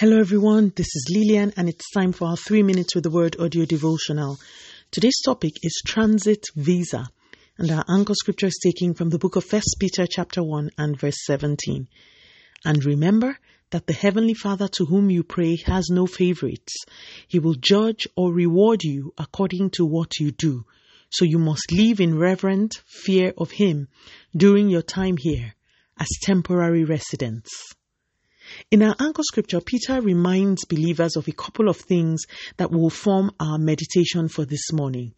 Hello, everyone. This is Lillian, and it's time for our three minutes with the word audio devotional. Today's topic is transit visa, and our anchor scripture is taken from the book of First Peter, chapter 1, and verse 17. And remember that the Heavenly Father to whom you pray has no favorites. He will judge or reward you according to what you do. So you must live in reverent fear of Him during your time here as temporary residents. In our anchor scripture, Peter reminds believers of a couple of things that will form our meditation for this morning.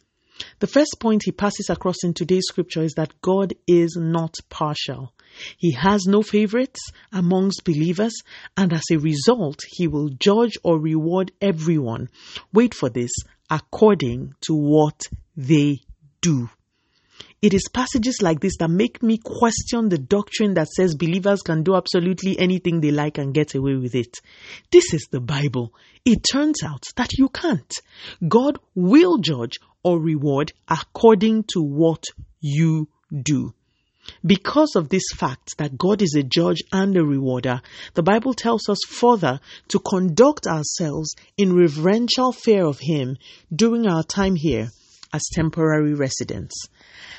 The first point he passes across in today's scripture is that God is not partial. He has no favorites amongst believers, and as a result, he will judge or reward everyone. Wait for this according to what they do. It is passages like this that make me question the doctrine that says believers can do absolutely anything they like and get away with it. This is the Bible. It turns out that you can't. God will judge or reward according to what you do. Because of this fact that God is a judge and a rewarder, the Bible tells us further to conduct ourselves in reverential fear of Him during our time here as temporary residents.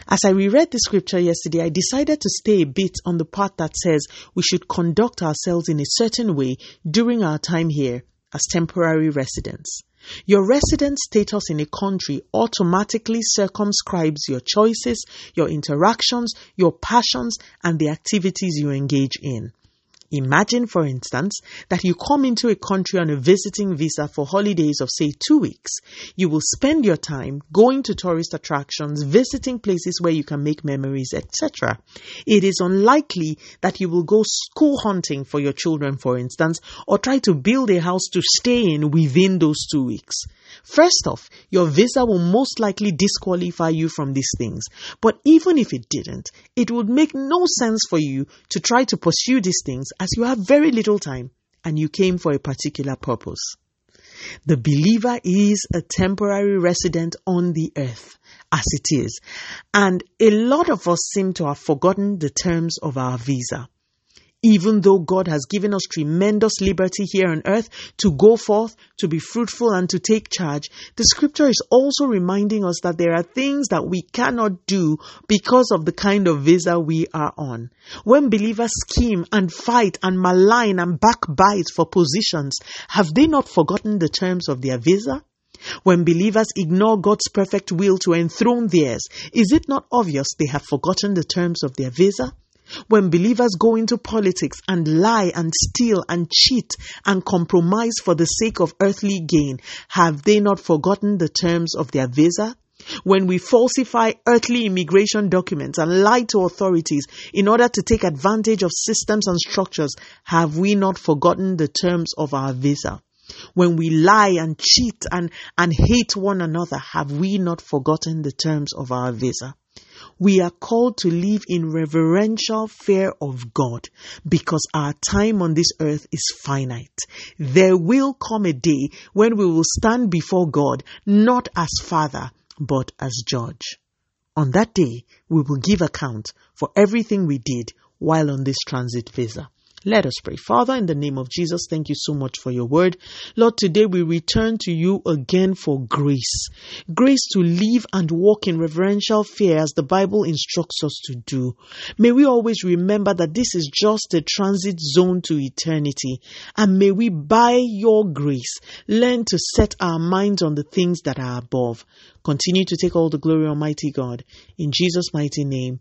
As I reread the scripture yesterday, I decided to stay a bit on the part that says we should conduct ourselves in a certain way during our time here as temporary residents. Your resident status in a country automatically circumscribes your choices, your interactions, your passions, and the activities you engage in. Imagine, for instance, that you come into a country on a visiting visa for holidays of, say, two weeks. You will spend your time going to tourist attractions, visiting places where you can make memories, etc. It is unlikely that you will go school hunting for your children, for instance, or try to build a house to stay in within those two weeks. First off, your visa will most likely disqualify you from these things. But even if it didn't, it would make no sense for you to try to pursue these things as you have very little time and you came for a particular purpose. The believer is a temporary resident on the earth as it is. And a lot of us seem to have forgotten the terms of our visa even though God has given us tremendous liberty here on earth to go forth, to be fruitful, and to take charge, the scripture is also reminding us that there are things that we cannot do because of the kind of visa we are on. When believers scheme and fight and malign and backbite for positions, have they not forgotten the terms of their visa? When believers ignore God's perfect will to enthrone theirs, is it not obvious they have forgotten the terms of their visa? When believers go into politics and lie and steal and cheat and compromise for the sake of earthly gain, have they not forgotten the terms of their visa? When we falsify earthly immigration documents and lie to authorities in order to take advantage of systems and structures, have we not forgotten the terms of our visa? When we lie and cheat and, and hate one another, have we not forgotten the terms of our visa? We are called to live in reverential fear of God because our time on this earth is finite. There will come a day when we will stand before God not as Father but as Judge. On that day, we will give account for everything we did while on this transit visa. Let us pray. Father, in the name of Jesus, thank you so much for your word. Lord, today we return to you again for grace. Grace to live and walk in reverential fear as the Bible instructs us to do. May we always remember that this is just a transit zone to eternity. And may we, by your grace, learn to set our minds on the things that are above. Continue to take all the glory, Almighty God. In Jesus' mighty name,